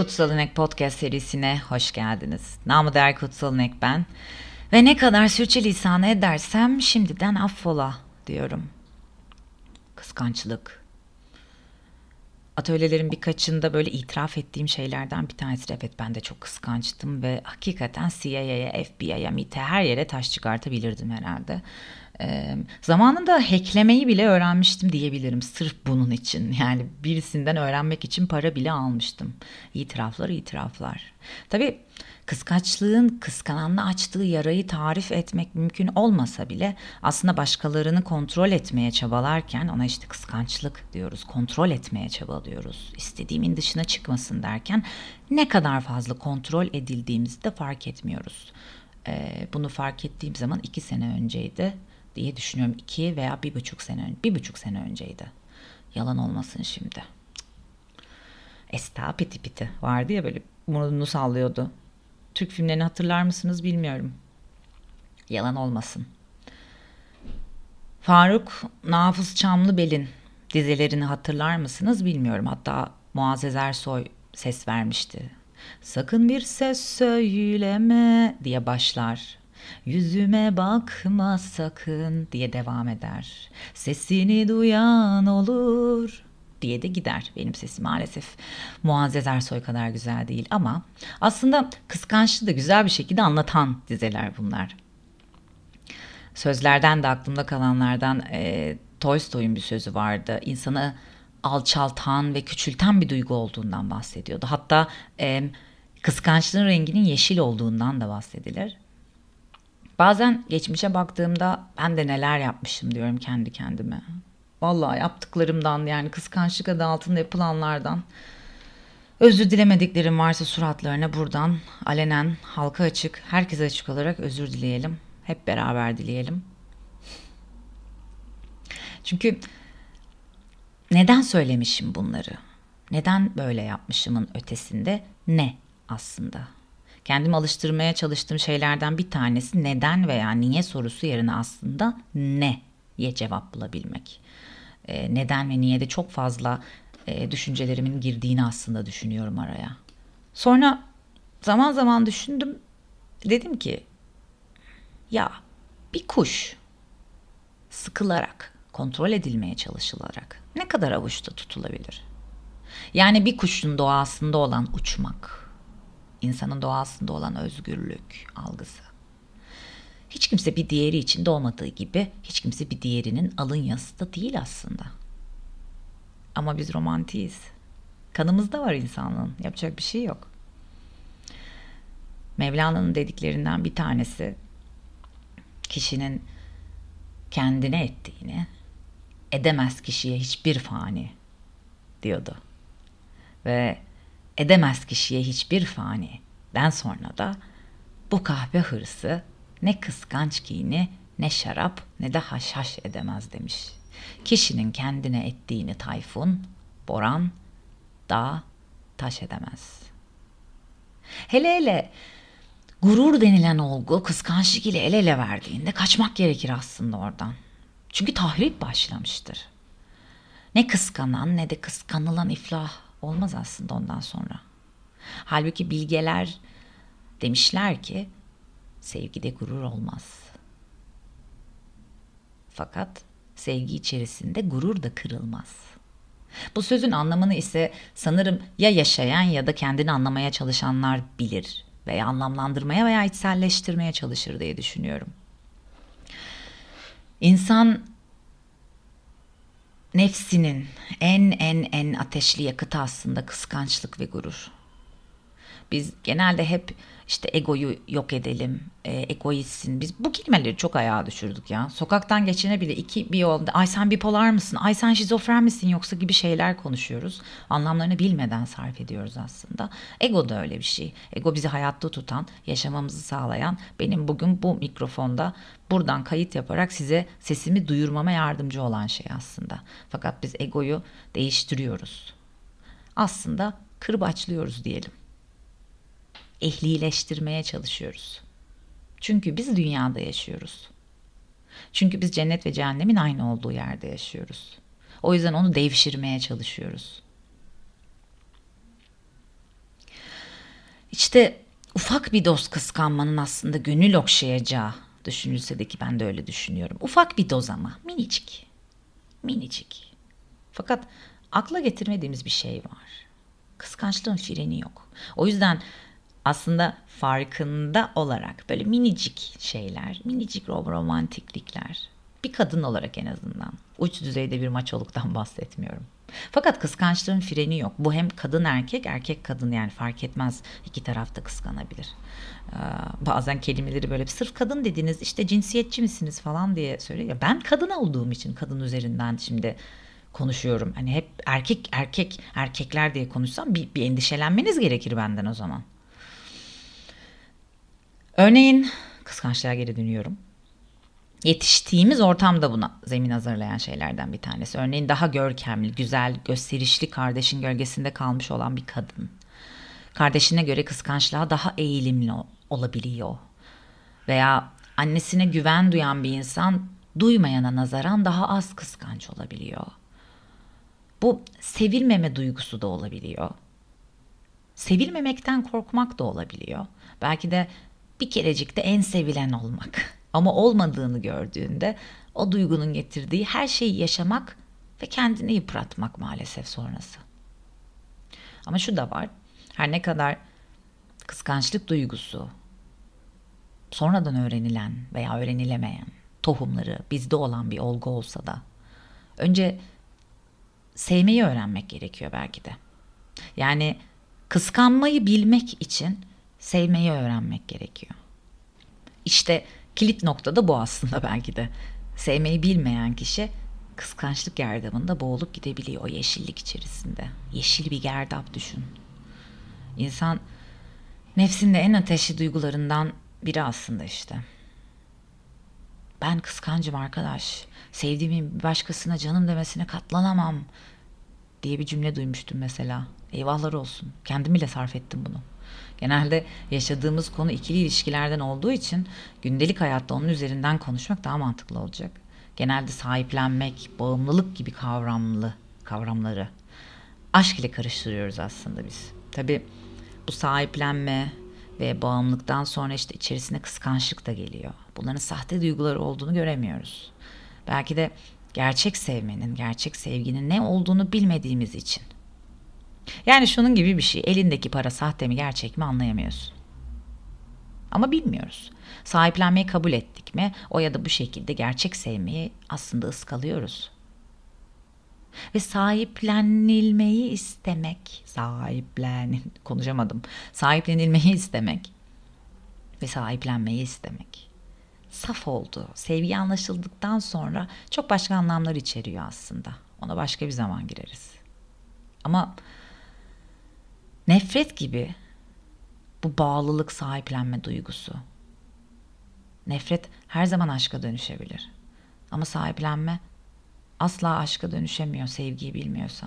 Kutsal İnek Podcast serisine hoş geldiniz. Namı değer Kutsal İnek ben. Ve ne kadar sürçülisan edersem şimdiden affola diyorum. Kıskançlık. Atölyelerin birkaçında böyle itiraf ettiğim şeylerden bir tanesi. Evet ben de çok kıskançtım ve hakikaten CIA'ya, FBI'ya, MIT'e her yere taş çıkartabilirdim herhalde. Ee, zamanında hacklemeyi bile öğrenmiştim diyebilirim sırf bunun için. Yani birisinden öğrenmek için para bile almıştım. İtiraflar itiraflar. Tabii kıskançlığın kıskananla açtığı yarayı tarif etmek mümkün olmasa bile aslında başkalarını kontrol etmeye çabalarken ona işte kıskançlık diyoruz, kontrol etmeye çabalıyoruz. İstediğimin dışına çıkmasın derken ne kadar fazla kontrol edildiğimizi de fark etmiyoruz. Ee, bunu fark ettiğim zaman iki sene önceydi diye düşünüyorum. iki veya bir buçuk sene önce, bir buçuk sene önceydi. Yalan olmasın şimdi. Esta piti piti vardı ya böyle burnunu sallıyordu. Türk filmlerini hatırlar mısınız bilmiyorum. Yalan olmasın. Faruk Nafız Çamlıbel'in dizelerini hatırlar mısınız bilmiyorum. Hatta Muazzez Ersoy ses vermişti. Sakın bir ses söyleme diye başlar. Yüzüme bakma sakın diye devam eder. Sesini duyan olur diye de gider. Benim sesim maalesef Muazzez Ersoy kadar güzel değil ama aslında kıskançlığı da güzel bir şekilde anlatan dizeler bunlar. Sözlerden de aklımda kalanlardan e, Tolstoy'un bir sözü vardı. İnsanı alçaltan ve küçülten bir duygu olduğundan bahsediyordu. Hatta e, kıskançlığın renginin yeşil olduğundan da bahsedilir. Bazen geçmişe baktığımda ben de neler yapmışım diyorum kendi kendime. Vallahi yaptıklarımdan yani kıskançlık adı altında yapılanlardan özür dilemediklerim varsa suratlarına buradan alenen halka açık, herkese açık olarak özür dileyelim. Hep beraber dileyelim. Çünkü neden söylemişim bunları? Neden böyle yapmışımın ötesinde ne aslında? Kendimi alıştırmaya çalıştığım şeylerden bir tanesi neden veya niye sorusu yerine aslında ne'ye cevap bulabilmek. E, neden ve niye de çok fazla e, düşüncelerimin girdiğini aslında düşünüyorum araya. Sonra zaman zaman düşündüm. Dedim ki ya bir kuş sıkılarak, kontrol edilmeye çalışılarak ne kadar avuçta tutulabilir? Yani bir kuşun doğasında olan uçmak, insanın doğasında olan özgürlük algısı. Hiç kimse bir diğeri için doğmadığı gibi hiç kimse bir diğerinin alın yazısı da değil aslında. Ama biz romantiyiz. Kanımızda var insanlığın. Yapacak bir şey yok. Mevlana'nın dediklerinden bir tanesi kişinin kendine ettiğini edemez kişiye hiçbir fani diyordu. Ve edemez kişiye hiçbir faniden sonra da bu kahve hırsı ne kıskanç kini ne şarap ne de haşhaş edemez demiş. Kişinin kendine ettiğini tayfun, boran, dağ, taş edemez. Hele hele gurur denilen olgu kıskançlık ile el ele verdiğinde kaçmak gerekir aslında oradan. Çünkü tahrip başlamıştır. Ne kıskanan ne de kıskanılan iflah olmaz aslında ondan sonra. Halbuki bilgeler demişler ki sevgide gurur olmaz. Fakat sevgi içerisinde gurur da kırılmaz. Bu sözün anlamını ise sanırım ya yaşayan ya da kendini anlamaya çalışanlar bilir veya anlamlandırmaya veya içselleştirmeye çalışır diye düşünüyorum. İnsan nefsinin en en en ateşli yakıtı aslında kıskançlık ve gurur. Biz genelde hep işte egoyu yok edelim, e, egoistsin. Biz bu kelimeleri çok ayağa düşürdük ya. Sokaktan geçene bile iki bir yolda ay sen bipolar mısın, ay sen şizofren misin yoksa gibi şeyler konuşuyoruz. Anlamlarını bilmeden sarf ediyoruz aslında. Ego da öyle bir şey. Ego bizi hayatta tutan, yaşamamızı sağlayan, benim bugün bu mikrofonda buradan kayıt yaparak size sesimi duyurmama yardımcı olan şey aslında. Fakat biz egoyu değiştiriyoruz. Aslında kırbaçlıyoruz diyelim ehlileştirmeye çalışıyoruz. Çünkü biz dünyada yaşıyoruz. Çünkü biz cennet ve cehennemin aynı olduğu yerde yaşıyoruz. O yüzden onu devşirmeye çalışıyoruz. İşte ufak bir doz kıskanmanın aslında gönül okşayacağı düşünülse de ki ben de öyle düşünüyorum. Ufak bir doz ama minicik. Minicik. Fakat akla getirmediğimiz bir şey var. Kıskançlığın freni yok. O yüzden aslında farkında olarak böyle minicik şeyler, minicik romantiklikler bir kadın olarak en azından uç düzeyde bir maçoluktan bahsetmiyorum. Fakat kıskançlığın freni yok. Bu hem kadın erkek, erkek kadın yani fark etmez. iki tarafta kıskanabilir. Ee, bazen kelimeleri böyle sırf kadın dediniz işte cinsiyetçi misiniz falan diye söylüyor. Ben kadın olduğum için kadın üzerinden şimdi konuşuyorum. Hani hep erkek erkek erkekler diye konuşsam bir, bir endişelenmeniz gerekir benden o zaman. Örneğin kıskançlığa geri dönüyorum. Yetiştiğimiz ortamda buna zemin hazırlayan şeylerden bir tanesi. Örneğin daha görkemli, güzel, gösterişli kardeşin gölgesinde kalmış olan bir kadın. Kardeşine göre kıskançlığa daha eğilimli olabiliyor. Veya annesine güven duyan bir insan duymayana nazaran daha az kıskanç olabiliyor. Bu sevilmeme duygusu da olabiliyor. Sevilmemekten korkmak da olabiliyor. Belki de bir kerecikte en sevilen olmak. Ama olmadığını gördüğünde o duygunun getirdiği her şeyi yaşamak ve kendini yıpratmak maalesef sonrası. Ama şu da var. Her ne kadar kıskançlık duygusu sonradan öğrenilen veya öğrenilemeyen tohumları bizde olan bir olgu olsa da önce sevmeyi öğrenmek gerekiyor belki de. Yani kıskanmayı bilmek için sevmeyi öğrenmek gerekiyor. İşte kilit nokta da bu aslında belki de. Sevmeyi bilmeyen kişi kıskançlık gerdabında boğulup gidebiliyor o yeşillik içerisinde. Yeşil bir gerdap düşün. İnsan nefsinde en ateşli duygularından biri aslında işte. Ben kıskancım arkadaş. Sevdiğimin bir başkasına canım demesine katlanamam diye bir cümle duymuştum mesela. Eyvahlar olsun. Kendim bile sarf ettim bunu. Genelde yaşadığımız konu ikili ilişkilerden olduğu için gündelik hayatta onun üzerinden konuşmak daha mantıklı olacak. Genelde sahiplenmek, bağımlılık gibi kavramlı kavramları aşk ile karıştırıyoruz aslında biz. Tabi bu sahiplenme ve bağımlılıktan sonra işte içerisine kıskançlık da geliyor. Bunların sahte duyguları olduğunu göremiyoruz. Belki de gerçek sevmenin, gerçek sevginin ne olduğunu bilmediğimiz için yani şunun gibi bir şey. Elindeki para sahte mi gerçek mi anlayamıyorsun. Ama bilmiyoruz. Sahiplenmeyi kabul ettik mi o ya da bu şekilde gerçek sevmeyi aslında ıskalıyoruz. Ve sahiplenilmeyi istemek, sahiplen konuşamadım. Sahiplenilmeyi istemek ve sahiplenmeyi istemek. Saf oldu. Sevgi anlaşıldıktan sonra çok başka anlamlar içeriyor aslında. Ona başka bir zaman gireriz. Ama Nefret gibi bu bağlılık sahiplenme duygusu. Nefret her zaman aşka dönüşebilir. Ama sahiplenme asla aşka dönüşemiyor sevgiyi bilmiyorsa.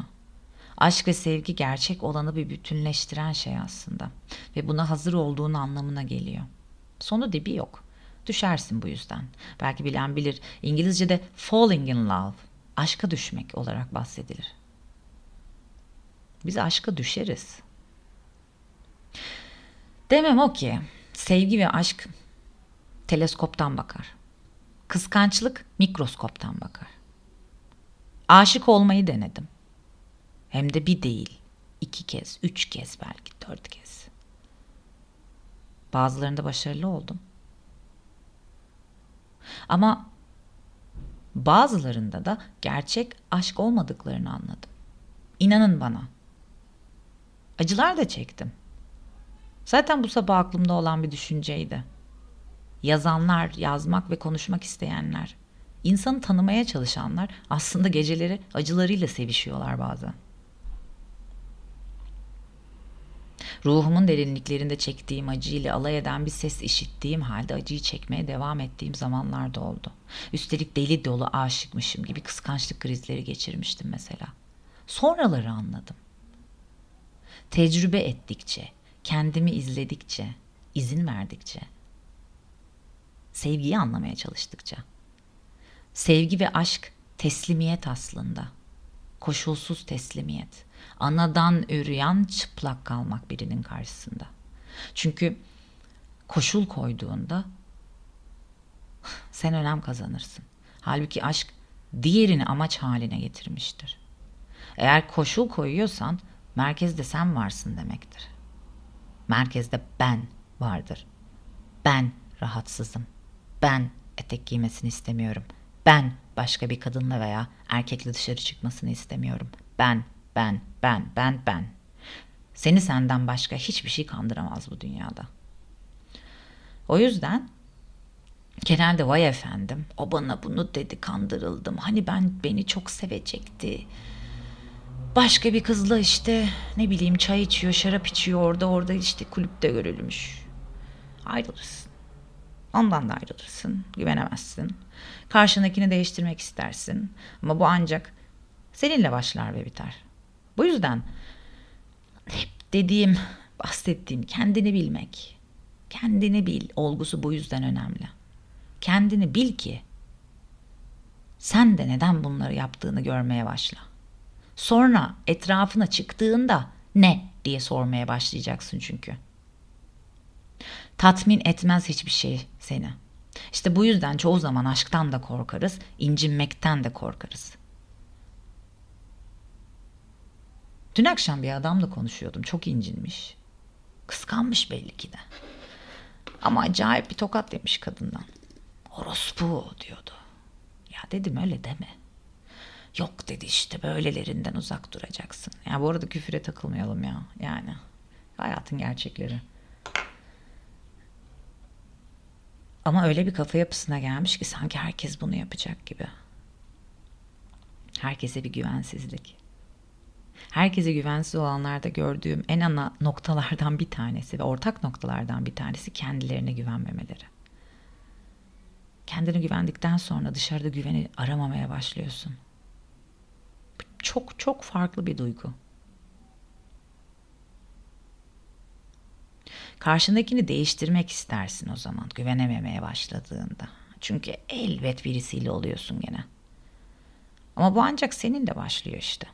Aşk ve sevgi gerçek olanı bir bütünleştiren şey aslında ve buna hazır olduğun anlamına geliyor. Sonu dibi yok. Düşersin bu yüzden. Belki bilen bilir. İngilizce'de falling in love, aşka düşmek olarak bahsedilir. Biz aşka düşeriz. Demem o ki sevgi ve aşk teleskoptan bakar. Kıskançlık mikroskoptan bakar. Aşık olmayı denedim. Hem de bir değil, iki kez, üç kez belki, dört kez. Bazılarında başarılı oldum. Ama bazılarında da gerçek aşk olmadıklarını anladım. İnanın bana. Acılar da çektim. Zaten bu sabah aklımda olan bir düşünceydi. Yazanlar, yazmak ve konuşmak isteyenler, insanı tanımaya çalışanlar aslında geceleri acılarıyla sevişiyorlar bazen. Ruhumun derinliklerinde çektiğim acıyla alay eden bir ses işittiğim halde acıyı çekmeye devam ettiğim zamanlar da oldu. Üstelik deli dolu aşıkmışım gibi kıskançlık krizleri geçirmiştim mesela. Sonraları anladım. Tecrübe ettikçe, kendimi izledikçe, izin verdikçe, sevgiyi anlamaya çalıştıkça. Sevgi ve aşk teslimiyet aslında. Koşulsuz teslimiyet. Anadan ürüyen çıplak kalmak birinin karşısında. Çünkü koşul koyduğunda sen önem kazanırsın. Halbuki aşk diğerini amaç haline getirmiştir. Eğer koşul koyuyorsan merkezde sen varsın demektir. Merkezde ben vardır. Ben rahatsızım. Ben etek giymesini istemiyorum. Ben başka bir kadınla veya erkekle dışarı çıkmasını istemiyorum. Ben, ben, ben, ben, ben. Seni senden başka hiçbir şey kandıramaz bu dünyada. O yüzden genelde vay efendim o bana bunu dedi kandırıldım. Hani ben beni çok sevecekti. Başka bir kızla işte ne bileyim çay içiyor, şarap içiyor orada orada işte kulüpte görülmüş. Ayrılırsın. Ondan da ayrılırsın. Güvenemezsin. Karşındakini değiştirmek istersin. Ama bu ancak seninle başlar ve biter. Bu yüzden hep dediğim, bahsettiğim kendini bilmek. Kendini bil olgusu bu yüzden önemli. Kendini bil ki sen de neden bunları yaptığını görmeye başla. Sonra etrafına çıktığında ne diye sormaya başlayacaksın çünkü. Tatmin etmez hiçbir şey seni. İşte bu yüzden çoğu zaman aşktan da korkarız, incinmekten de korkarız. Dün akşam bir adamla konuşuyordum. Çok incinmiş. Kıskanmış belli ki de. Ama acayip bir tokat yemiş kadından. Orospu diyordu. Ya dedim öyle deme. Yok dedi işte böylelerinden uzak duracaksın. Ya bu arada küfüre takılmayalım ya. Yani hayatın gerçekleri. Ama öyle bir kafa yapısına gelmiş ki sanki herkes bunu yapacak gibi. Herkese bir güvensizlik. Herkese güvensiz olanlarda gördüğüm en ana noktalardan bir tanesi ve ortak noktalardan bir tanesi kendilerine güvenmemeleri. Kendine güvendikten sonra dışarıda güveni aramamaya başlıyorsun. Çok çok farklı bir duygu. Karşındakini değiştirmek istersin o zaman güvenememeye başladığında. Çünkü elbet birisiyle oluyorsun gene. Ama bu ancak senin de başlıyor işte.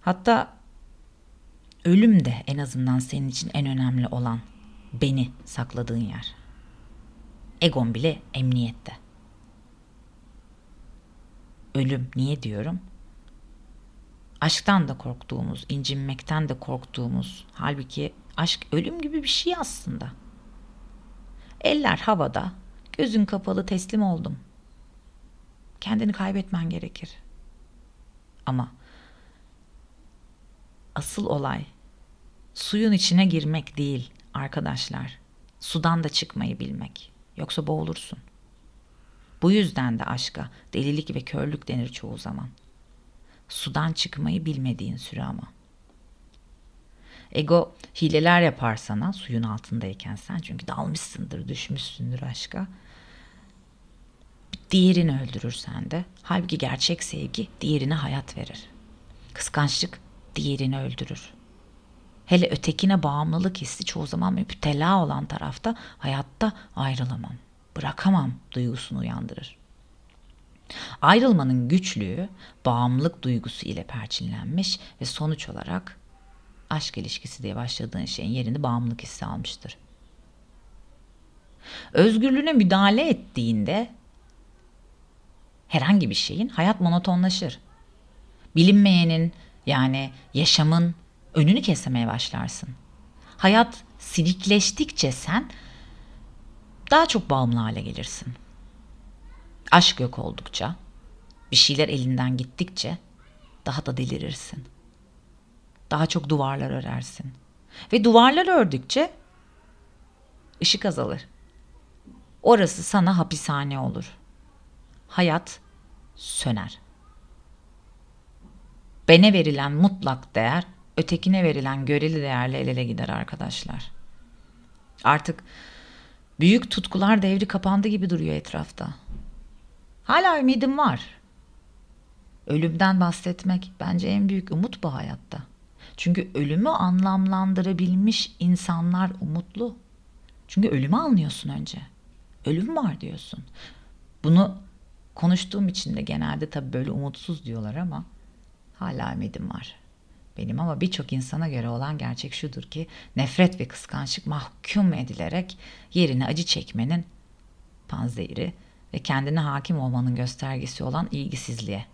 Hatta ölüm de en azından senin için en önemli olan beni sakladığın yer. Egon bile emniyette. Ölüm niye diyorum? Aşktan da korktuğumuz, incinmekten de korktuğumuz, halbuki aşk ölüm gibi bir şey aslında. Eller havada, gözün kapalı teslim oldum. Kendini kaybetmen gerekir. Ama asıl olay suyun içine girmek değil arkadaşlar. Sudan da çıkmayı bilmek. Yoksa boğulursun. Bu yüzden de aşka delilik ve körlük denir çoğu zaman. Sudan çıkmayı bilmediğin süre ama. Ego hileler yapar sana suyun altındayken sen çünkü dalmışsındır, düşmüşsündür aşka. Diğerini öldürür sende. Halbuki gerçek sevgi diğerine hayat verir. Kıskançlık diğerini öldürür. Hele ötekine bağımlılık hissi çoğu zaman müptela olan tarafta hayatta ayrılamam, bırakamam duygusunu uyandırır. Ayrılmanın güçlüğü bağımlılık duygusu ile perçinlenmiş ve sonuç olarak aşk ilişkisi diye başladığın şeyin yerini bağımlılık hissi almıştır. Özgürlüğüne müdahale ettiğinde herhangi bir şeyin hayat monotonlaşır. Bilinmeyenin yani yaşamın önünü kesemeye başlarsın. Hayat silikleştikçe sen daha çok bağımlı hale gelirsin. Aşk yok oldukça, bir şeyler elinden gittikçe daha da delirirsin. Daha çok duvarlar örersin. Ve duvarlar ördükçe ışık azalır. Orası sana hapishane olur. Hayat söner. Bene verilen mutlak değer ötekine verilen göreli değerle el ele gider arkadaşlar. Artık büyük tutkular devri kapandı gibi duruyor etrafta. Hala ümidim var. Ölümden bahsetmek bence en büyük umut bu hayatta. Çünkü ölümü anlamlandırabilmiş insanlar umutlu. Çünkü ölümü anlıyorsun önce. Ölüm var diyorsun. Bunu konuştuğum için de genelde tabii böyle umutsuz diyorlar ama hala ümidim var. Benim ama birçok insana göre olan gerçek şudur ki nefret ve kıskançlık mahkum edilerek yerini acı çekmenin panzehiri ve kendine hakim olmanın göstergesi olan ilgisizliğe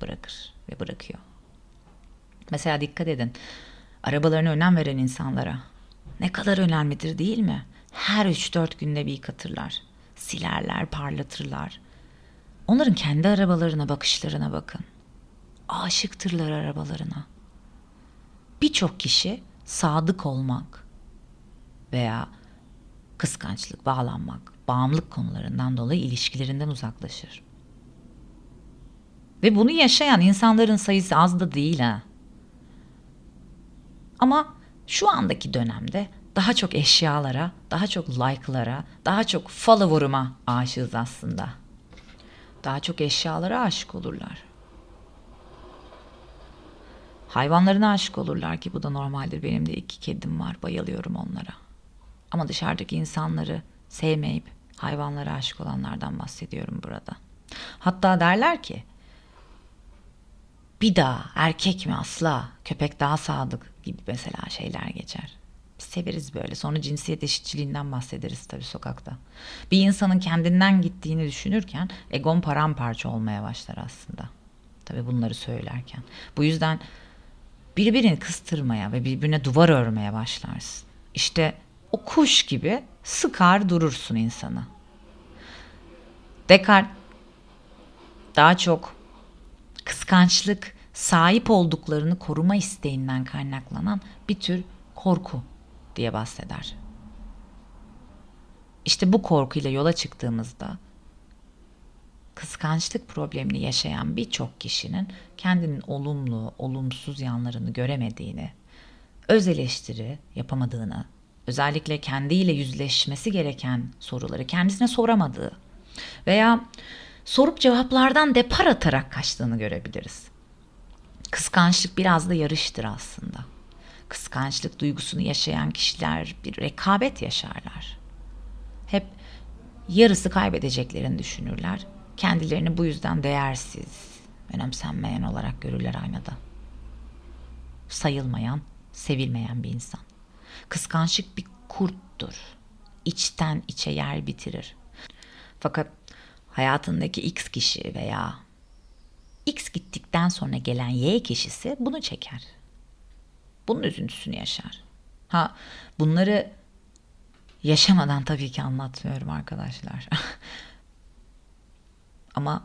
bırakır ve bırakıyor. Mesela dikkat edin. Arabalarına önem veren insanlara ne kadar önemlidir değil mi? Her 3-4 günde bir yıkatırlar. Silerler, parlatırlar. Onların kendi arabalarına bakışlarına bakın. Aşıktırlar arabalarına. Birçok kişi sadık olmak veya kıskançlık, bağlanmak, bağımlılık konularından dolayı ilişkilerinden uzaklaşır. Ve bunu yaşayan insanların sayısı az da değil ha. Ama şu andaki dönemde daha çok eşyalara, daha çok like'lara, daha çok follower'ıma aşığız aslında. Daha çok eşyalara aşık olurlar. Hayvanlarına aşık olurlar ki bu da normaldir. Benim de iki kedim var. Bayılıyorum onlara. Ama dışarıdaki insanları sevmeyip hayvanlara aşık olanlardan bahsediyorum burada. Hatta derler ki bir daha erkek mi asla köpek daha sadık gibi mesela şeyler geçer. Biz severiz böyle. Sonra cinsiyet eşitçiliğinden bahsederiz tabii sokakta. Bir insanın kendinden gittiğini düşünürken egon paramparça olmaya başlar aslında. Tabii bunları söylerken. Bu yüzden birbirini kıstırmaya ve birbirine duvar örmeye başlarsın. İşte o kuş gibi sıkar durursun insanı. Descartes daha çok kıskançlık sahip olduklarını koruma isteğinden kaynaklanan bir tür korku diye bahseder. İşte bu korkuyla yola çıktığımızda kıskançlık problemini yaşayan birçok kişinin kendinin olumlu, olumsuz yanlarını göremediğini, öz eleştiri yapamadığını, özellikle kendiyle yüzleşmesi gereken soruları kendisine soramadığı veya sorup cevaplardan depar atarak kaçtığını görebiliriz. Kıskançlık biraz da yarıştır aslında. Kıskançlık duygusunu yaşayan kişiler bir rekabet yaşarlar. Hep yarısı kaybedeceklerini düşünürler. Kendilerini bu yüzden değersiz, önemsenmeyen olarak görürler aynada. Sayılmayan, sevilmeyen bir insan. Kıskançlık bir kurttur. İçten içe yer bitirir. Fakat hayatındaki X kişi veya X gittikten sonra gelen Y kişisi bunu çeker. Bunun üzüntüsünü yaşar. Ha bunları yaşamadan tabii ki anlatmıyorum arkadaşlar. Ama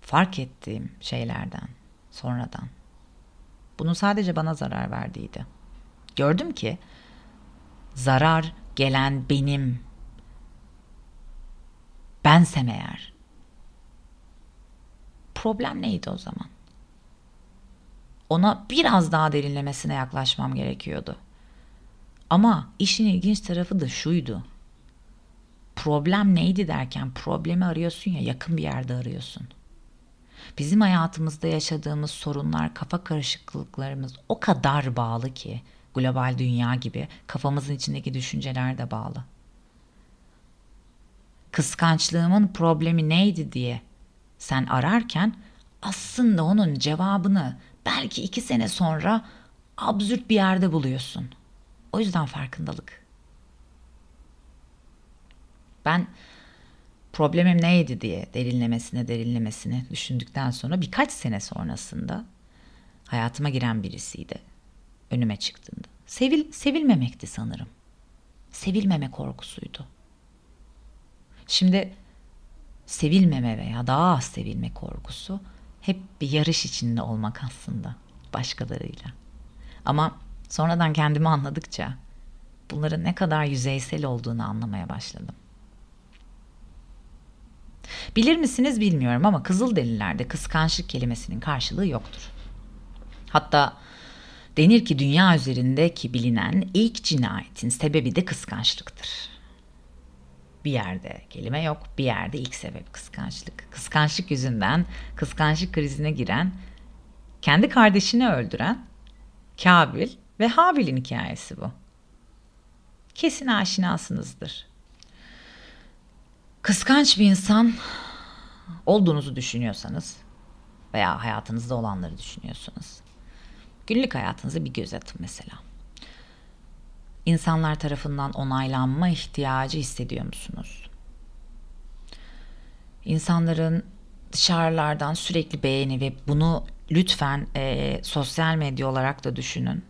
fark ettiğim şeylerden sonradan bunun sadece bana zarar verdiydi. Gördüm ki zarar gelen benim bensem eğer problem neydi o zaman? Ona biraz daha derinlemesine yaklaşmam gerekiyordu. Ama işin ilginç tarafı da şuydu. Problem neydi derken problemi arıyorsun ya yakın bir yerde arıyorsun. Bizim hayatımızda yaşadığımız sorunlar, kafa karışıklıklarımız o kadar bağlı ki global dünya gibi kafamızın içindeki düşünceler de bağlı. Kıskançlığımın problemi neydi diye sen ararken aslında onun cevabını belki iki sene sonra absürt bir yerde buluyorsun. O yüzden farkındalık. Ben problemim neydi diye derinlemesine derinlemesine düşündükten sonra birkaç sene sonrasında hayatıma giren birisiydi. Önüme çıktığında. Sevil, sevilmemekti sanırım. Sevilmeme korkusuydu. Şimdi sevilmeme veya daha az sevilme korkusu hep bir yarış içinde olmak aslında başkalarıyla. Ama sonradan kendimi anladıkça bunların ne kadar yüzeysel olduğunu anlamaya başladım. Bilir misiniz bilmiyorum ama Kızılderililerde kıskançlık kelimesinin karşılığı yoktur. Hatta denir ki dünya üzerindeki bilinen ilk cinayetin sebebi de kıskançlıktır. Bir yerde kelime yok, bir yerde ilk sebep kıskançlık. Kıskançlık yüzünden kıskançlık krizine giren, kendi kardeşini öldüren Kabil ve Habil'in hikayesi bu. Kesin aşinasınızdır. Kıskanç bir insan olduğunuzu düşünüyorsanız veya hayatınızda olanları düşünüyorsunuz. Günlük hayatınıza bir göz atın mesela. İnsanlar tarafından onaylanma ihtiyacı hissediyor musunuz? İnsanların dışarılardan sürekli beğeni ve bunu lütfen e, sosyal medya olarak da düşünün.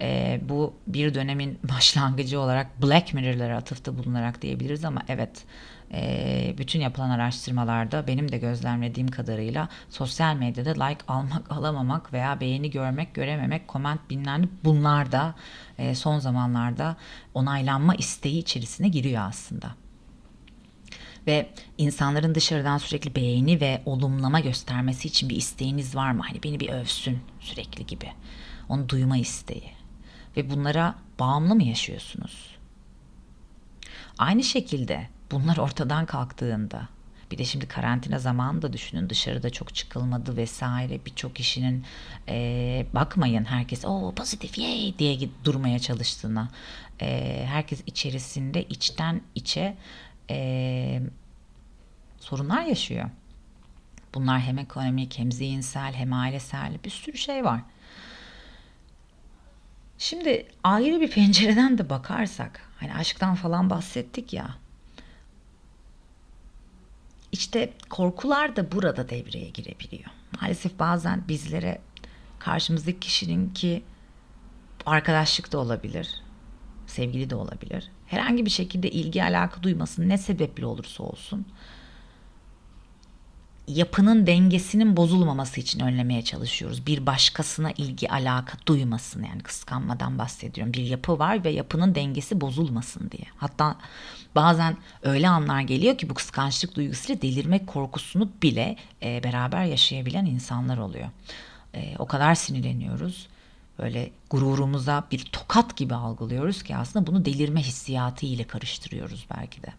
E, bu bir dönemin başlangıcı olarak Black Mirror'lara atıfta bulunarak diyebiliriz ama evet e, bütün yapılan araştırmalarda benim de gözlemlediğim kadarıyla sosyal medyada like almak alamamak veya beğeni görmek görememek comment bilmem bunlar da e, son zamanlarda onaylanma isteği içerisine giriyor aslında ve insanların dışarıdan sürekli beğeni ve olumlama göstermesi için bir isteğiniz var mı? Hani beni bir övsün sürekli gibi. Onu duyma isteği. Ve bunlara bağımlı mı yaşıyorsunuz? Aynı şekilde bunlar ortadan kalktığında bir de şimdi karantina zamanı da düşünün dışarıda çok çıkılmadı vesaire birçok kişinin e, bakmayın herkes o pozitif yay diye durmaya çalıştığına e, herkes içerisinde içten içe e, sorunlar yaşıyor. Bunlar hem ekonomik hem zihinsel hem ailesel bir sürü şey var. Şimdi ayrı bir pencereden de bakarsak hani aşktan falan bahsettik ya. İşte korkular da burada devreye girebiliyor. Maalesef bazen bizlere karşımızdaki kişinin ki arkadaşlık da olabilir, sevgili de olabilir. Herhangi bir şekilde ilgi alaka duymasın ne sebeple olursa olsun yapının dengesinin bozulmaması için önlemeye çalışıyoruz. Bir başkasına ilgi alaka duymasın yani kıskanmadan bahsediyorum. Bir yapı var ve yapının dengesi bozulmasın diye. Hatta bazen öyle anlar geliyor ki bu kıskançlık duygusuyla delirmek korkusunu bile e, beraber yaşayabilen insanlar oluyor. E, o kadar sinirleniyoruz. Böyle gururumuza bir tokat gibi algılıyoruz ki aslında bunu delirme hissiyatı ile karıştırıyoruz belki de.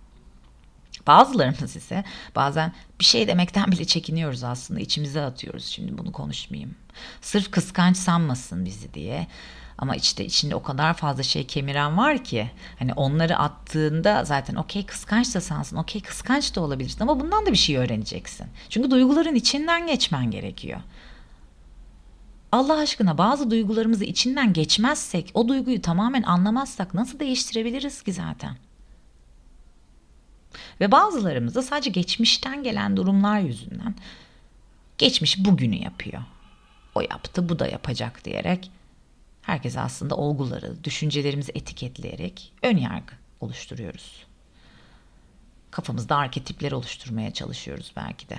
Bazılarımız ise bazen bir şey demekten bile çekiniyoruz aslında içimize atıyoruz. Şimdi bunu konuşmayayım. Sırf kıskanç sanmasın bizi diye. Ama işte içinde o kadar fazla şey kemiren var ki hani onları attığında zaten okey kıskanç da sansın, okey kıskanç da olabilirsin ama bundan da bir şey öğreneceksin. Çünkü duyguların içinden geçmen gerekiyor. Allah aşkına bazı duygularımızı içinden geçmezsek, o duyguyu tamamen anlamazsak nasıl değiştirebiliriz ki zaten? Ve bazılarımız da sadece geçmişten gelen durumlar yüzünden geçmiş bugünü yapıyor. O yaptı, bu da yapacak diyerek herkes aslında olguları, düşüncelerimizi etiketleyerek ön yargı oluşturuyoruz. Kafamızda arketipler oluşturmaya çalışıyoruz belki de.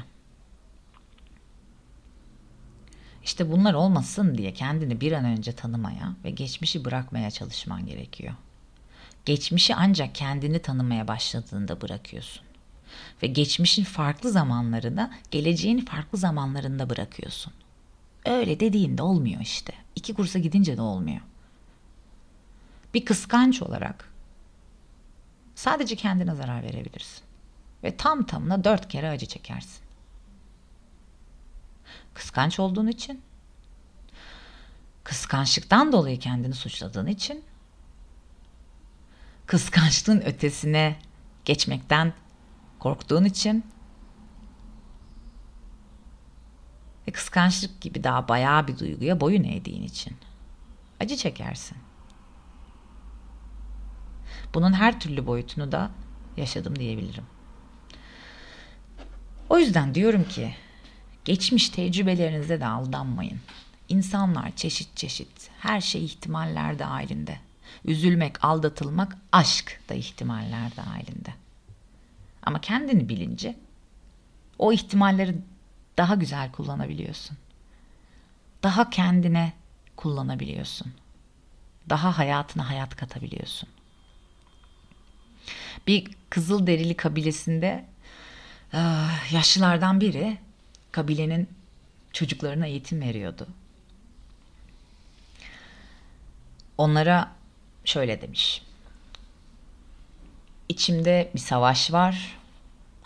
İşte bunlar olmasın diye kendini bir an önce tanımaya ve geçmişi bırakmaya çalışman gerekiyor. Geçmişi ancak kendini tanımaya başladığında bırakıyorsun. Ve geçmişin farklı zamanlarını geleceğin farklı zamanlarında bırakıyorsun. Öyle dediğinde olmuyor işte. İki kursa gidince de olmuyor. Bir kıskanç olarak sadece kendine zarar verebilirsin. Ve tam tamına dört kere acı çekersin. Kıskanç olduğun için, kıskançlıktan dolayı kendini suçladığın için kıskançlığın ötesine geçmekten korktuğun için ve kıskançlık gibi daha bayağı bir duyguya boyun eğdiğin için acı çekersin. Bunun her türlü boyutunu da yaşadım diyebilirim. O yüzden diyorum ki geçmiş tecrübelerinize de aldanmayın. İnsanlar çeşit çeşit, her şey ihtimaller dahilinde. Üzülmek, aldatılmak, aşk da ihtimaller dahilinde. Ama kendini bilince o ihtimalleri daha güzel kullanabiliyorsun. Daha kendine kullanabiliyorsun. Daha hayatına hayat katabiliyorsun. Bir kızıl derili kabilesinde ah, yaşlılardan biri kabilenin çocuklarına eğitim veriyordu. Onlara şöyle demiş. İçimde bir savaş var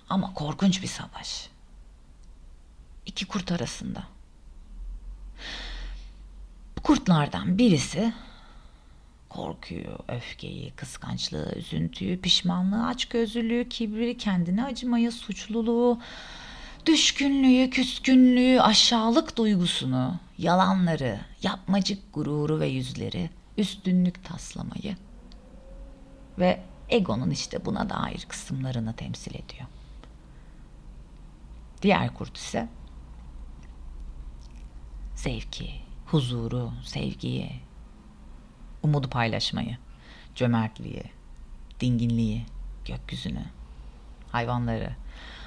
ama korkunç bir savaş. İki kurt arasında. Bu kurtlardan birisi korkuyu, öfkeyi, kıskançlığı, üzüntüyü, pişmanlığı, açgözlülüğü, kibri, kendine acımayı, suçluluğu, düşkünlüğü, küskünlüğü, aşağılık duygusunu yalanları, yapmacık gururu ve yüzleri, üstünlük taslamayı ve egonun işte buna dair kısımlarını temsil ediyor. Diğer kurt ise zevki, huzuru, sevgiyi, umudu paylaşmayı, cömertliği, dinginliği, gökyüzünü, hayvanları,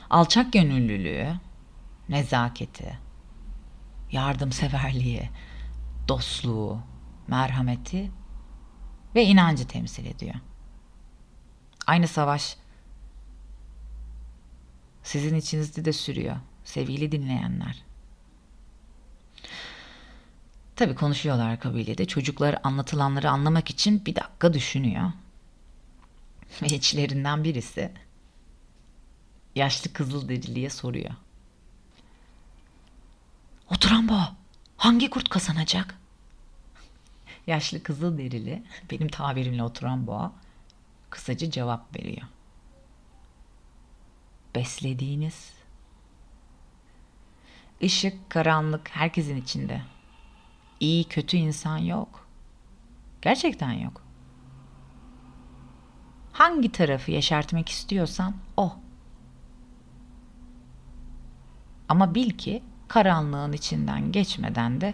alçak gönüllülüğü, nezaketi, yardımseverliği, dostluğu, merhameti ve inancı temsil ediyor. Aynı savaş sizin içinizde de sürüyor sevgili dinleyenler. Tabi konuşuyorlar kabilede. Çocuklar anlatılanları anlamak için bir dakika düşünüyor. Ve içlerinden birisi yaşlı Kızılderili'ye soruyor. Oturan bu. Hangi kurt kazanacak? Yaşlı Kızılderili benim tabirimle oturan boğa kısaca cevap veriyor. Beslediğiniz ışık, karanlık herkesin içinde. İyi, kötü insan yok. Gerçekten yok. Hangi tarafı yeşertmek istiyorsan o. Ama bil ki karanlığın içinden geçmeden de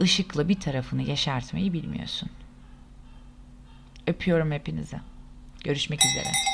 ışıkla bir tarafını yeşertmeyi bilmiyorsun. Öpüyorum hepinize. Görüşmek üzere.